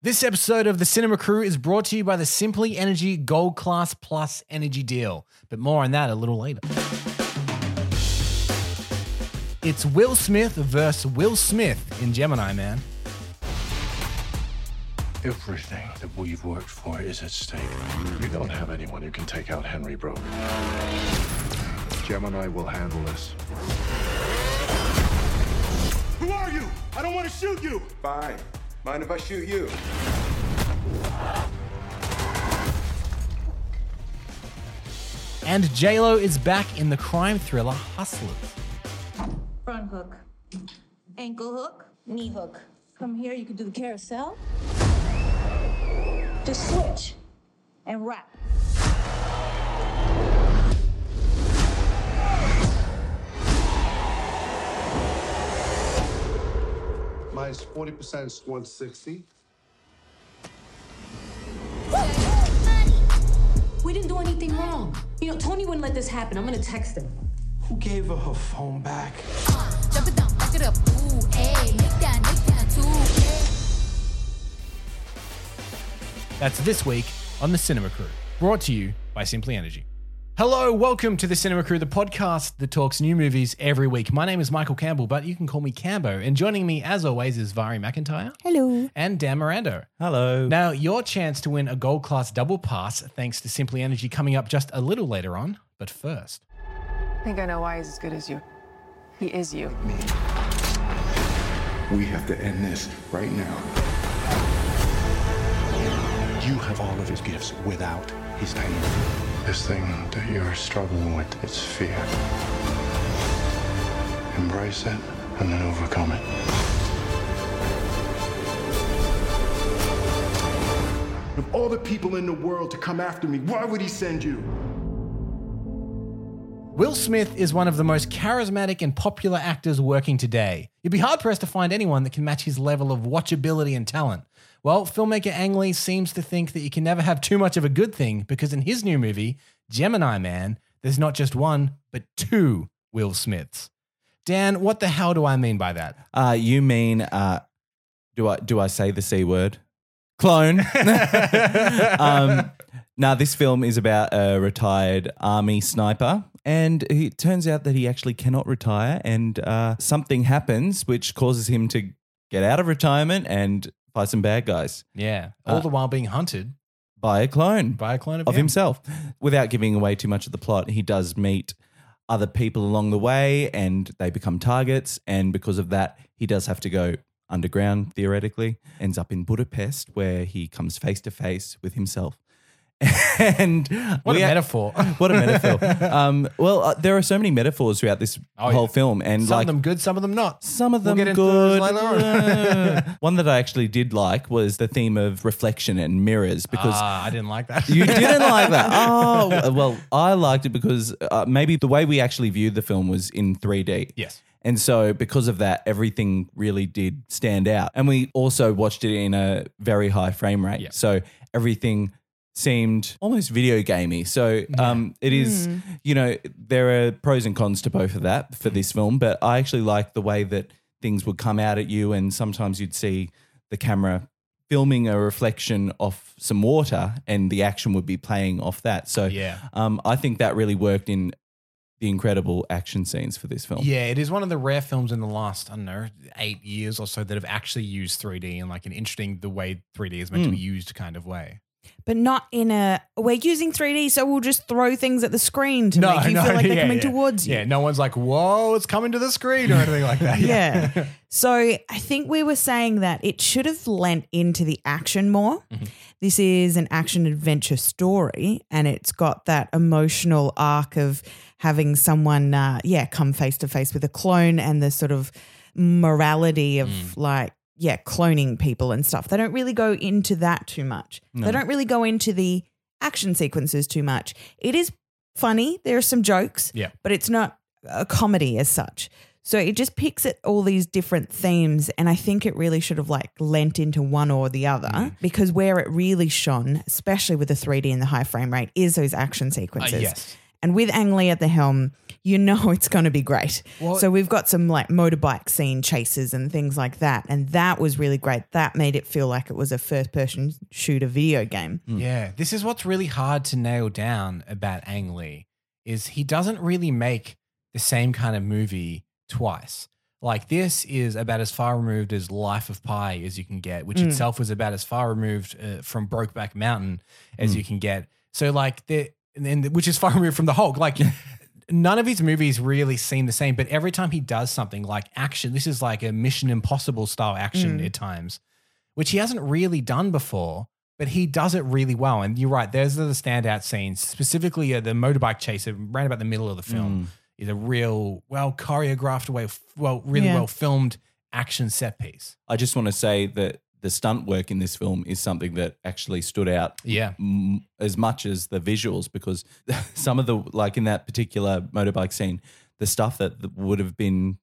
This episode of the Cinema Crew is brought to you by the Simply Energy Gold Class Plus Energy Deal, but more on that a little later. It's Will Smith versus Will Smith in Gemini Man. Everything that we've worked for is at stake. We don't have anyone who can take out Henry Brogan. Gemini will handle this. Who are you? I don't want to shoot you. Fine. Mind if I shoot you? And JLo is back in the crime thriller Hustlers. Front hook, ankle hook, knee hook. From here, you can do the carousel. Just switch and wrap. Minus 40% is 160. We didn't do anything wrong. You know, Tony wouldn't let this happen. I'm gonna text him. Who gave her her phone back? Jump it down, back it up. Ooh, ayy, make that, make that too. That's this week on the Cinema Crew, brought to you by Simply Energy. Hello, welcome to the Cinema Crew, the podcast that talks new movies every week. My name is Michael Campbell, but you can call me Cambo. And joining me, as always, is Vari McIntyre. Hello. And Dan Mirando. Hello. Now, your chance to win a gold class double pass, thanks to Simply Energy, coming up just a little later on. But first, I think I know why he's as good as you. He is you. Me. We have to end this right now. You have all of his gifts without his pain. This thing that you're struggling with, it's fear. Embrace it and then overcome it. Of all the people in the world to come after me, why would he send you? Will Smith is one of the most charismatic and popular actors working today. You'd be hard pressed to find anyone that can match his level of watchability and talent. Well, filmmaker Ang Lee seems to think that you can never have too much of a good thing because in his new movie, Gemini Man, there's not just one, but two Will Smiths. Dan, what the hell do I mean by that? Uh, you mean uh, do I do I say the c word? Clone. um, now this film is about a retired army sniper, and it turns out that he actually cannot retire, and uh, something happens which causes him to get out of retirement and fight some bad guys Yeah, all Uh, the while being hunted by a clone. by a clone of, of him. himself. Without giving away too much of the plot, he does meet other people along the way and they become targets. And because of that, he does have to go underground, theoretically, ends up in Budapest where he comes face to face with himself. and What a a- metaphor. What a metaphor. um, well, uh, there are so many metaphors throughout this Oh, whole yeah. film. And Some like, of them good, some of them not. some of We'll them those good. Uh, One that I actually did like was the theme of reflection and mirrors because ah, I didn't like that. you didn't like that. Oh, well, I liked it because uh, maybe the way we actually viewed the film was in 3D. Yes. And so, because of that, everything really did stand out. And we also watched it in a very high frame rate. So, everything seemed almost video gamey. So, um, it is, you know, there are pros and cons to both of that for this film. But I actually like the way that things would come out at you. And sometimes you'd see the camera filming a reflection off some water and the action would be playing off that. So, Yeah. um, I think that really worked in the incredible action scenes for this film. Yeah, it is one of the rare films in the last, I don't know, eight years or so that have actually used 3D in like an interesting, the way 3D is meant to be used kind of way. But not in a we're using 3D, so we'll just throw things at the screen to make you feel like they're yeah, coming yeah. towards you. Yeah, no one's like, whoa, it's coming to the screen or anything like that. Yeah. so I think we were saying that it should have lent into the action more. Mm-hmm. This is an action adventure story, and it's got that emotional arc of having someone, uh, yeah, come face to face with a clone and the sort of morality of Mm. like, yeah, cloning people and stuff. They don't really go into that too much. They don't really go into the action sequences too much. It is funny. There are some jokes Yeah. but it's not a comedy as such. So it just picks at all these different themes, and I think it really should have like lent into one or the other Mm. because where it really shone, especially with the 3D and the high frame rate, is those action sequences. Uh, yes. And with Ang Lee at the helm, you know it's going to be great. Well- so we've got some like motorbike scene chases and things like that. And that was really great. That made it feel like it was a first person shooter video game. Yeah, this is what's really hard to nail down about Ang Lee is he doesn't really make the same kind of movie twice. Like this is about as far removed as Life of Pi as you can get, which Mm. itself was about as far removed uh, from Brokeback Mountain as Mm. you can get. So like the and then which is far removed from the Hulk. Like none of his movies really seem the same, but every time he does something like action, this is like a Mission Impossible style action Mm. at times, which he hasn't really done before. But he does it really well, and you're right. There's the standout scenes, specifically uh, the motorbike chase, right about the middle of the film, is a real well choreographed, way, well, really Yeah. well filmed action set piece. I just want to say that the stunt work in this film is something that actually stood out Yeah. m- as much as the visuals because some of the like in that particular motorbike scene the stuff that would have been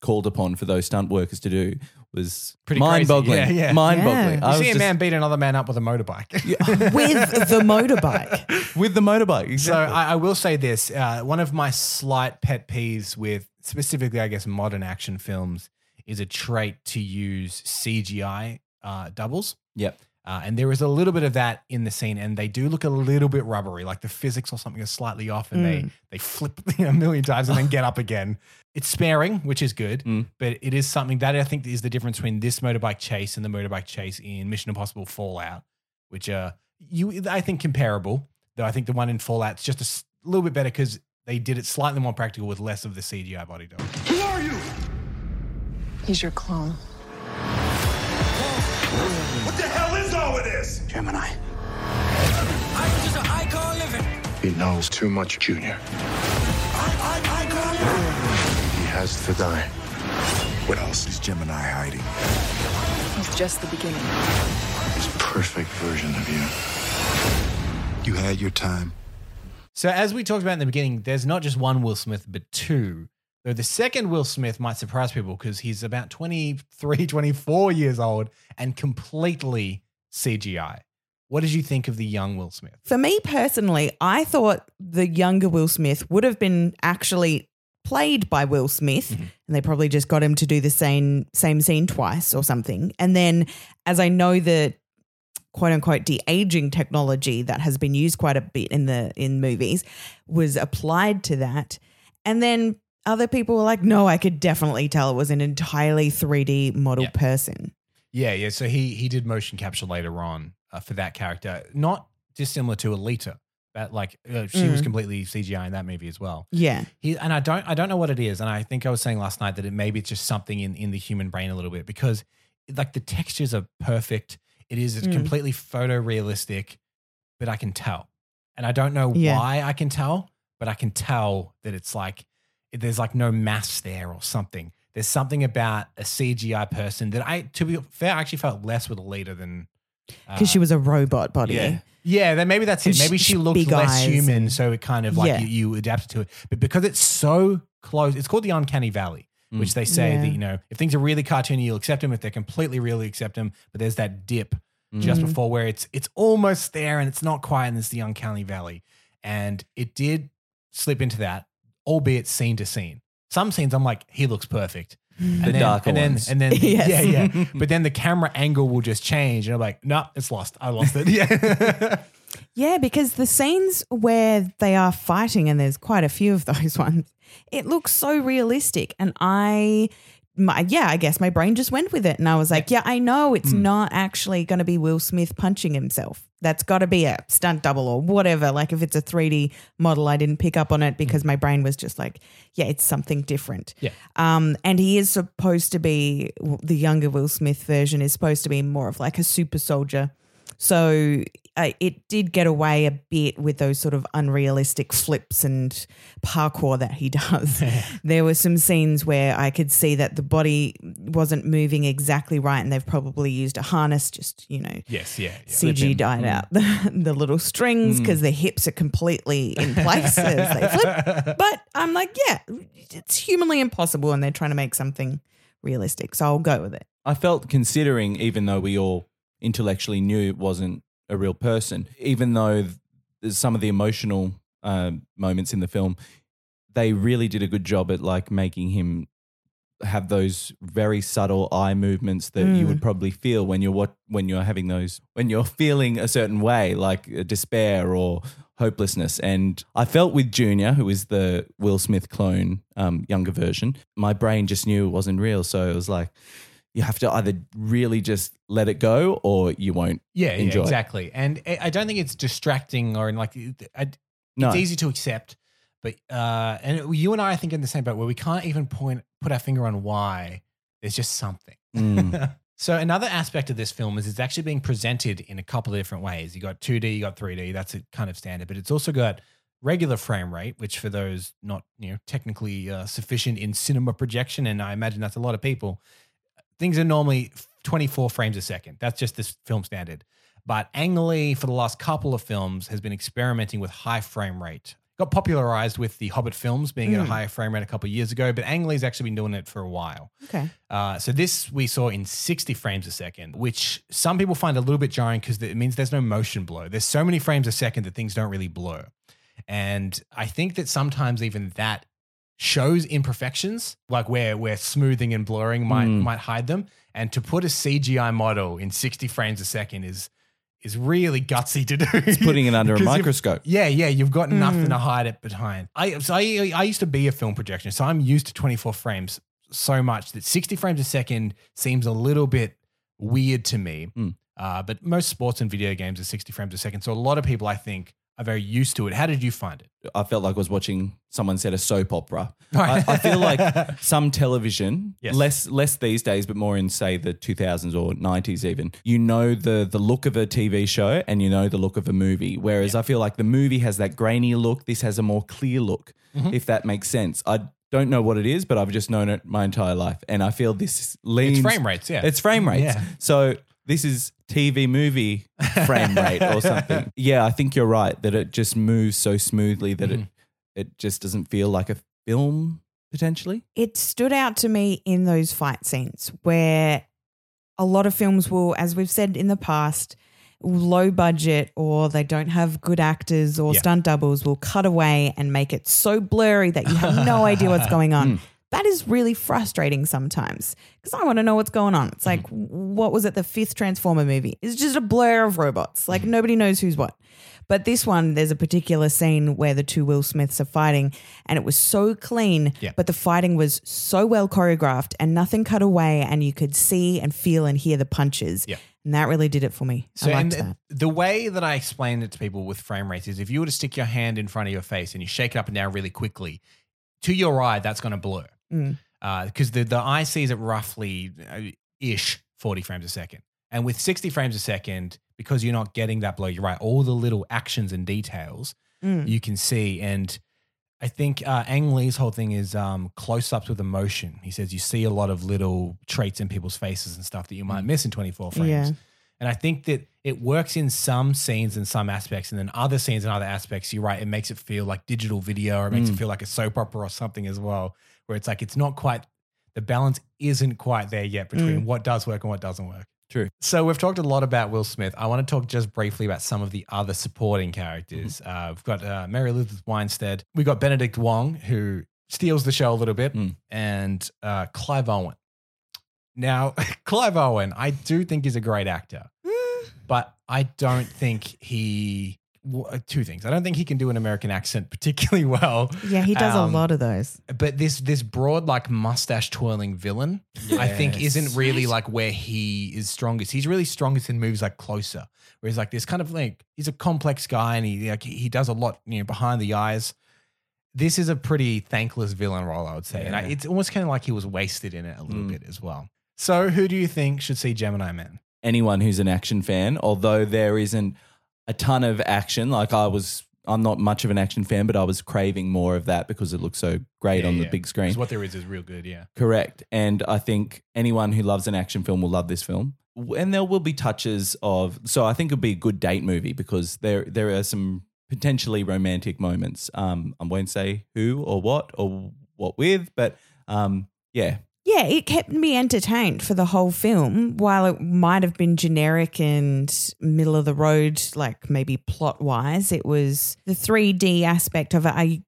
called upon for those stunt workers to do was Pretty mind-boggling Yeah, yeah. mind-boggling Yeah. I You was see a just- man beat another man up with a motorbike. With the motorbike. with the motorbike So. I, I will say this: uh, one of my slight pet peeves with specifically, I guess, modern action films is a trait to use CGI uh, doubles. yep Uh, and there is a little bit of that in the scene, and they do look a little bit rubbery, like the physics or something is slightly off, and they they flip a million times and then get up again. It's sparing, which is good, Mm. but it is something that I think is the difference between this motorbike chase and the motorbike chase in Mission Impossible Fallout, which are you I think comparable. Though I think the one in Fallout's just a little bit better because they did it slightly more practical with less of the CGI body double. Who are you? He's your clone. What the hell is all of this? Gemini. He knows too much, Junior. He has to die. What else is Gemini hiding? It's just the beginning. His perfect version of you. You had your time. So, as we talked about in the beginning, there's not just one Will Smith, but two. Though the second Will Smith might surprise people because he's about 23, 24 years old and completely CGI. What did you think of the young Will Smith? For me personally, I thought the younger Will Smith would have been actually played by Will Smith, Mm-hmm. and they probably just got him to do the same same scene twice or something. And then, as I know the quote unquote de aging technology that has been used quite a bit in the in movies was applied to that, and then other people were like, "No, I could definitely tell it was an entirely 3D model Yeah. person." Yeah, yeah. So he he did motion capture later on uh, for that character, not dissimilar to Alita. But like uh, she was Mm. completely CGI in that movie as well. Yeah, He and I don't I don't know what it is, and I think I was saying last night that it maybe it's just something in in the human brain a little bit because like the textures are perfect. It is Mm. completely photorealistic, but I can tell, and I don't know Yeah. why I can tell, but I can tell that it's like there's like no mass there or something. There's something about a CGI person that I, to be fair, I actually felt less with Alita than uh, because she was a robot body. Yeah. yeah, then maybe that's And it. Maybe sh- she looked less eyes human, so it kind of like Yeah. you, you adapted to it. But because it's so close, it's called the uncanny valley, mm. which they say Yeah. that you know if things are really cartoony, you'll accept them. If they're completely real, you accept them. But there's that dip mm. just Mhm. before where it's it's almost there and it's not quite, and it's the uncanny valley. And it did slip into that, albeit scene to scene. Some scenes I'm like, he looks perfect. Mm. And The then, darker and then, ones. and then, Yes. yeah, yeah. But then the camera angle will just change, and I'm like, no, it's lost. I lost it. Yeah. Yeah, because the scenes where they are fighting, and there's quite a few of those ones, it looks so realistic. And I, my, yeah, I guess my brain just went with it. And I was like, yeah, I know it's not actually going to be Will Smith punching himself. That's got to be a stunt double or whatever. Like if it's a 3D model, I didn't pick up on it because my brain was just like, yeah, it's something different. Yeah. Um, and he is supposed to be the younger Will Smith version is supposed to be more of like a super soldier. So uh, it did get away a bit with those sort of unrealistic flips and parkour that he does. there were some scenes where I could see that the body wasn't moving exactly right, and they've probably used a harness, just you know, yes, yeah. yeah. CG dyed out the, the little strings because the hips are completely in place as they flip. But I'm like, yeah, it's humanly impossible, and they're trying to make something realistic. So I'll go with it. I felt considering, even though we all intellectually knew it wasn't a real person, even though some of the emotional uh, moments in the film, they really did a good job at like making him have those very subtle eye movements that you Mm. would probably feel when you're what when you're having those when you're feeling a certain way like uh, despair or hopelessness and i felt with junior who is the will smith clone um, younger version my brain just knew it wasn't real so it was like you have to either really just let it go or you won't Yeah, enjoy yeah, it. exactly. And I don't think it's distracting or in like it- I- No. it's easy to accept. But uh, and you and I, I think, in the same boat where we can't even point put our finger on why. There's just something. Mm. so another aspect of this film is it's actually being presented in a couple of different ways. You got 2D, you got 3D. That's a kind of standard, but it's also got regular frame rate, which for those not you know technically uh, sufficient in cinema projection, and I imagine that's a lot of people. Things are normally 24 frames a second. That's just this film standard. But Ang Lee, for the last couple of films, has been experimenting with high frame rate. Got popularized with the Hobbit films being at a Mm. higher frame rate a couple of years ago, but Ang Lee's actually been doing it for a while. Okay. Uh, so this we saw in 60 frames a second, which some people find a little bit jarring because it means there's no motion blur. There's so many frames a second that things don't really blur. And I think that sometimes even that shows imperfections, like where where smoothing and blurring might Mm. might hide them. And to put a CGI model in 60 frames a second is is really gutsy to do. it's putting it under a microscope yeah, yeah, you've got nothing Mm. to hide it behind. I so I I used to be a film projection, so I'm used to 24 frames so much that 60 frames a second seems a little bit weird to me. Mm. Uh, but most sports and video games are 60 frames a second, so a lot of people I think are very used to it. How did you find it? I felt like I was watching someone said a soap opera. Right. I, I feel like some television, Yes. less less these days, but more in say the 2000s or 90s even. You know the the look of a TV show and you know the look of a movie. Whereas I feel like the movie has that grainy look. This has a more clear look, Mhm. if that makes sense. I don't know what it is, but I've just known it my entire life, and I feel this leans frame rates, yeah. It's frame rates. Yeah. So this is TV movie frame rate or something. Yeah, I think you're right that it just moves so smoothly that Mm-hmm. it it just doesn't feel like a film potentially. it stood out to me in those fight scenes where a lot of films will, as we've said in the past, low budget or they don't have good actors or Yeah. stunt doubles will cut away and make it so blurry that you have no idea what's going on. Mm. That is really frustrating sometimes because I want to know what's going on. It's like, mm-hmm. what was it, the fifth Transformer movie? It's just a blur of robots. Like nobody knows who's what. But this one, there's a particular scene where the two Will Smiths are fighting, and it was so clean, Yeah. but the fighting was so well choreographed and nothing cut away, and you could see and feel and hear the punches. Yeah. And that really did it for me. So, I liked that. the way that I explain it to people with frame rates is if you were to stick your hand in front of your face and you shake it up and down really quickly, to your eye, that's going to blur. Mm. Because the, the eye sees it roughly uh, ish 40 frames a second. And with 60 frames a second, because you're not getting that blur, you're right, all the little actions and details Mm. you can see. And I think uh, Ang Lee's whole thing is um, close ups with emotion. He says you see a lot of little traits in people's faces and stuff that you might miss in 24 frames. Yeah. And I think that it works in some scenes and some aspects, and then other scenes and other aspects, you're right, it makes it feel like digital video or it makes it Mm. feel like a soap opera or something as well, where it's like it's not quite, the balance isn't quite there yet between Mm. what does work and what doesn't work. True. So we've talked a lot about Will Smith. I want to talk just briefly about some of the other supporting characters. Uh, we've got uh, Mary Elizabeth Winstead. We've got Benedict Wong, who steals the show a little bit, Mm. and uh, Clive Owen. Now, Clive Owen, I do think is a great actor, but I don't think he. W- uh, Two things. I don't think he can do an American accent particularly well. Yeah, he does Um, a lot of those. But this this broad like mustache twirling villain, I think isn't really like where he is strongest. He's really strongest in movies like Closer, where he's like this kind of like he's a complex guy and he like he does a lot you know behind the eyes. This is a pretty thankless villain role, I would say, and I, it's almost kind of like he was wasted in it a little Mm. bit as well. So, who do you think should see Gemini Man? Anyone who's an action fan, although there isn't a ton of action, like I was I'm not much of an action fan, but I was craving more of that because it looks so great Yeah, on the yeah. big screen. 'Cause what there is is real good. Yeah. Correct. And I think anyone who loves an action film will love this film. And there will be touches of so I think it'll be a good date movie because there there are some potentially romantic moments. Um I won't say who or what or what with, but um yeah. Yeah, it kept me entertained for the whole film. While it might have been generic and middle of the road, like maybe plot wise, it was the 3D aspect of it. I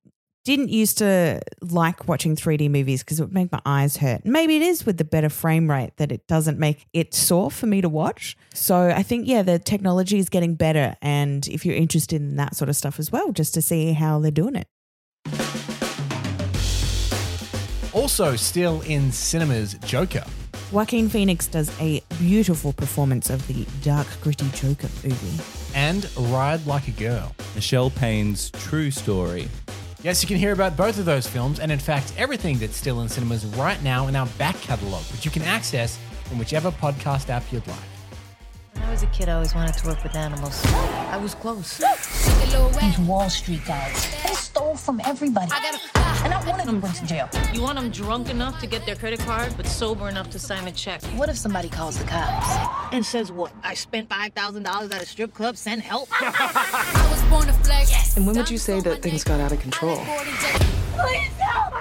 didn't used to like watching 3D movies because it would make my eyes hurt. Maybe it is with the better frame rate that it doesn't make it sore for me to watch. So I think, yeah, the technology is getting better. And if you're interested in that sort of stuff as well, just to see how they're doing it. Also, still in cinemas, Joker. Joaquin Phoenix does a beautiful performance of the dark, gritty Joker movie. And Ride Like a Girl. Michelle Payne's true story. Yes, you can hear about both of those films, and in fact, everything that's still in cinemas right now in our back catalogue, which you can access from whichever podcast app you'd like. When I was a kid, I always wanted to work with animals. I was close. These Wall Street guys, they stole from everybody. And I wanted them put to jail. You want them drunk enough to get their credit card, but sober enough to sign a check. What if somebody calls the cops and says, What? I spent $5,000 at a strip club, send help? I was born to flex. Yes. And when would you say that things got out of control? Please help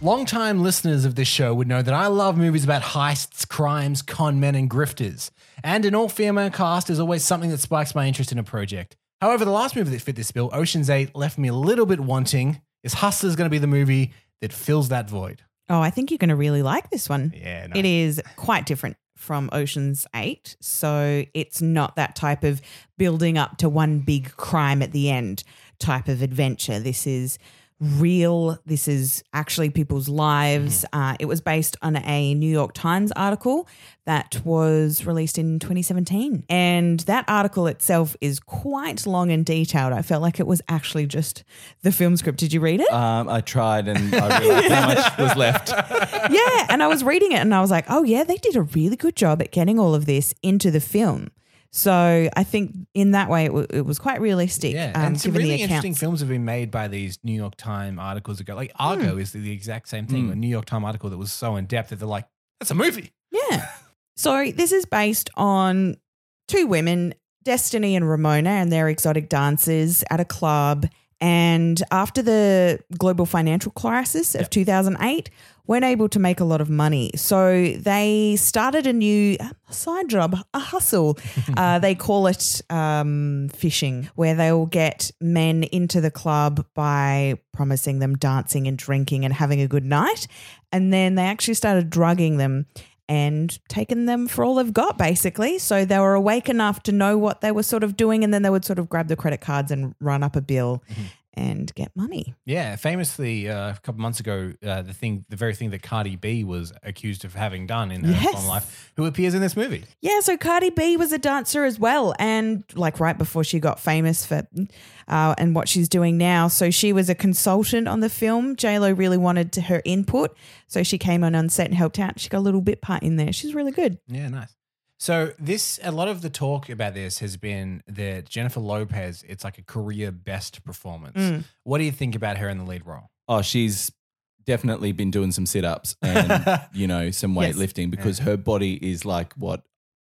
Longtime listeners of this show would know that I love movies about heists, crimes, con men, and grifters. And an all female cast is always something that spikes my interest in a project. However, the last movie that fit this bill, Ocean's 8, left me a little bit wanting. Is Hustlers going to be the movie that fills that void? Oh, I think you're going to really like this one. Yeah, It is quite different from Ocean's 8. So it's not that type of building up to one big crime at the end type of adventure. This is real. This is actually people's lives. Uh, it was based on a New York Times article that was released in 2017. And that article itself is quite long and detailed. I felt like it was actually just the film script. Did you read it? Um, I tried and I realized how much was left. yeah, and I was reading it and I was like, oh yeah, they did a really good job at getting all of this into the film. So I think in that way it, w- it was quite realistic. Yeah, um, and some given really the interesting films have been made by these New York Times articles ago. Like Argo Hmm. is the, the exact same thing. Mm. A New York Times article that was so in depth that they're like, that's a movie. Yeah. So this is based on two women, Destiny and Ramona, and their exotic dancers at a club. And after the global financial crisis of 2008, weren't able to make a lot of money. So they started a new side job, a hustle. uh, they call it um, fishing, where they will get men into the club by promising them dancing and drinking and having a good night. And then they actually started drugging them and taken them for all they've got, basically. So they were awake enough to know what they were sort of doing, and then they would sort of grab the credit cards and run up a bill mm-hmm. And get money. Yeah, famously, uh, a couple months ago, uh, the thing, the very thing that Cardi B was accused of having done in her Yes. life, who appears in this movie. Yeah, so Cardi B was a dancer as well, and like right before she got famous for uh, and what she's doing now. So she was a consultant on the film. J Lo really wanted her input, so she came on on set and helped out. She got a little bit part in there. She's really good. Yeah, nice. So this, a lot of the talk about this has been that Jennifer Lopez, it's like a career best performance. Mm. What do you think about her in the lead role? Oh, she's definitely been doing some sit ups and, you know, some Yes. weightlifting because her body is like what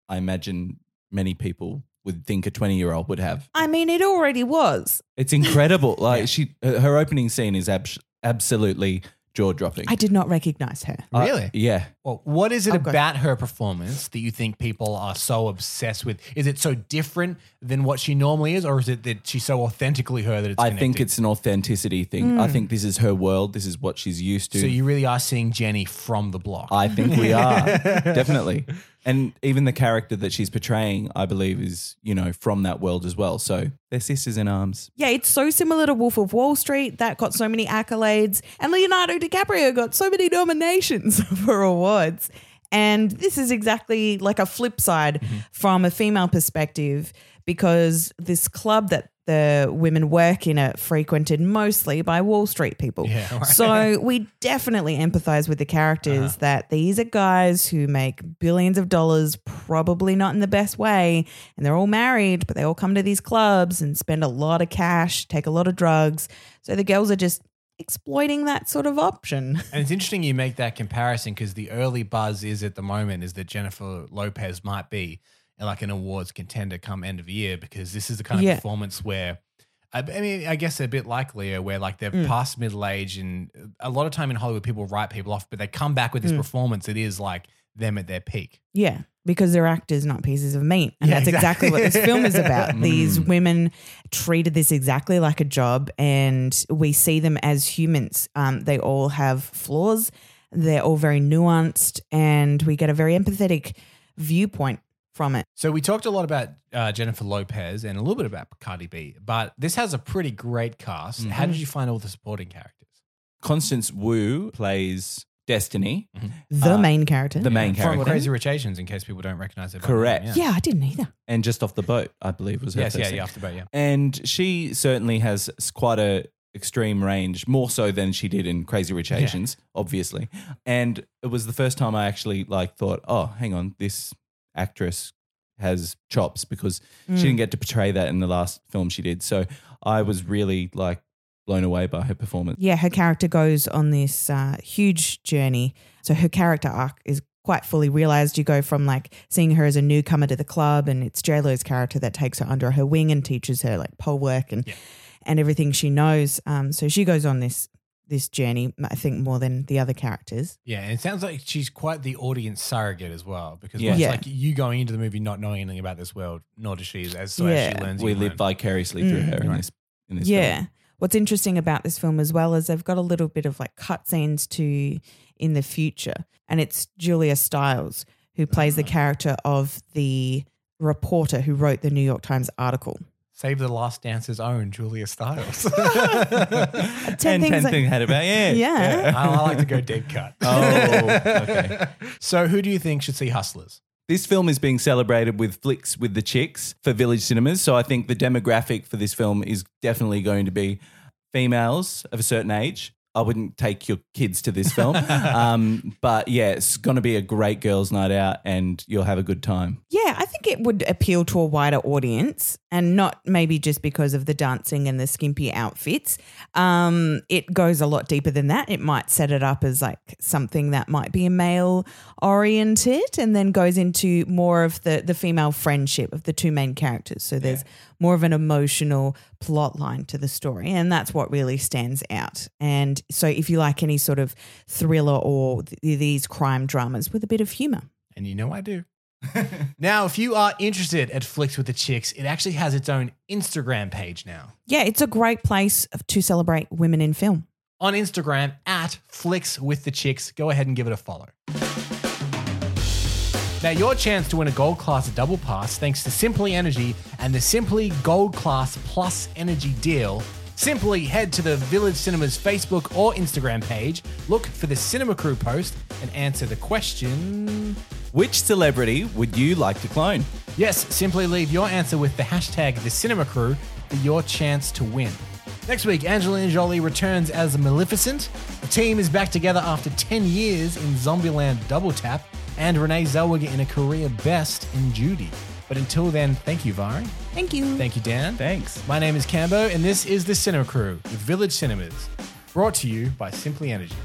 I imagine many people would think a 20 year old would have. I mean, it already was. It's incredible. Like she, her her opening scene is abs- absolutely jaw dropping. I did not recognize her. Uh, really? yeah. Well, what is it Oh, about her performance that you think people are so obsessed with? Is it so different than what she normally is, or is it that she's so authentically her that it's? I think connecting? it's an authenticity thing. I hmm. think this is her world. This is what she's used to. So you really are seeing Jenny from the block. I think we are definitely, and even the character that she's portraying, I believe, is you know from that world as well. So they're sisters in arms. Yeah, it's so similar to Wolf of Wall Street that got so many accolades, and Leonardo DiCaprio got so many nominations for awards. And this is exactly like a flip side Mm-hmm. from a female perspective because this club that the women work in are frequented mostly by Wall Street people. Yeah, right. So we definitely empathize with the characters Uh-huh. that these are guys who make billions of dollars, probably not in the best way, and they're all married, but they all come to these clubs and spend a lot of cash, take a lot of drugs. So the girls are just exploiting that sort of option. And it's interesting you make that comparison because the early buzz is at the moment is that Jennifer Lopez might be like an awards contender come end of year because this is the kind of Yeah. performance where. I I mean, I guess a bit like Leo, where like they're Mm. past middle age, and a lot of time in Hollywood, people write people off, but they come back with this Mm. performance. It is like them at their peak. Yeah. because they're actors, not pieces of meat. And Yeah, that's exactly what this film is about. exactly. These Mm. women treated this exactly like a job, and we see them as humans. Um, they all have flaws, they're all very nuanced, and we get a very empathetic viewpoint from it. So we talked a lot about uh, Jennifer Lopez and a little bit about Cardi B, but this has a pretty great cast. How Mhm. did you find all the supporting characters? Constance Wu plays Destiny, The Uh, main character. The main character From character. Crazy Rich Asians, in case people don't recognize it. Correct. name, Yeah, I didn't either. and just off the boat, I believe was her Yes, first yeah, thing. yeah, off the boat, yeah. And she certainly has quite a extreme range, more so than she did in Crazy Rich Yeah. Asians, obviously. And it was the first time I actually like thought, oh, hang on, this actress has chops because Mm. she didn't get to portray that in the last film she did. So I was really like blown away by her performance. Yeah, her character goes on this uh, huge journey. So her character arc is quite fully realized. You go from like seeing her as a newcomer to the club, and it's JLo's character that takes her under her wing and teaches her like pole work and and everything she knows. Um, so she goes on this this journey. I think more than the other characters. Yeah, and it sounds like she's quite the audience surrogate as well, because Yeah. it's Yeah. like you going into the movie not knowing anything about this world, nor does she. As so as Yeah. she learns, We live learn. vicariously through Mm. her in this in this yeah. film. What's interesting about this film as well is they've got a little bit of like cutscenes to in the future, and it's Julia Stiles who plays Ah. the character of the reporter who wrote the New York Times article. Save the Last Dance's own Julia Stiles. and things ten like- thing had about yeah. Yeah. I, I like to go deep cut. Oh, okay. So, who do you think should see Hustlers? This film is being celebrated with Flicks with the Chicks for Village Cinemas. So I think the demographic for this film is definitely going to be females of a certain age. I wouldn't take your kids to this film. um, but yeah, it's going to be a great girls' night out and you'll have a good time. Yeah, I think it would appeal to a wider audience and not maybe just because of the dancing and the skimpy outfits. Um, it goes a lot deeper than that. It might set it up as like something that might be a male oriented and then goes into more of the the female friendship of the two main characters. So there's more of an emotional plot line to the story and that's what really stands out. And so if you like any sort of thriller or th- these crime dramas with a bit of humor. And you know I do. now, if you are interested at Flicks with the Chicks, it actually has its own Instagram page now. Yeah, it's a great place to celebrate women in film. On Instagram at Flicks with the Chicks, go ahead and give it a follow. Now, your chance to win a Gold Class Double Pass thanks to Simply Energy and the Simply Gold Class Plus Energy deal. Simply head to the Village Cinemas Facebook or Instagram page, look for the Cinema Crew post, and answer the question. Which celebrity would you like to clone? Yes, simply leave your answer with the hashtag the Cinema Crew for your chance to win. Next week, Angelina Jolie returns as Maleficent. The team is back together after 10 years in Zombieland Double Tap, and Renee Zellweger in a career best in Judy. But until then, thank you, Vari. Thank you. Thank you, Dan. Thanks. My name is Cambo, and this is the Cinema Crew with Village Cinemas, brought to you by Simply Energy.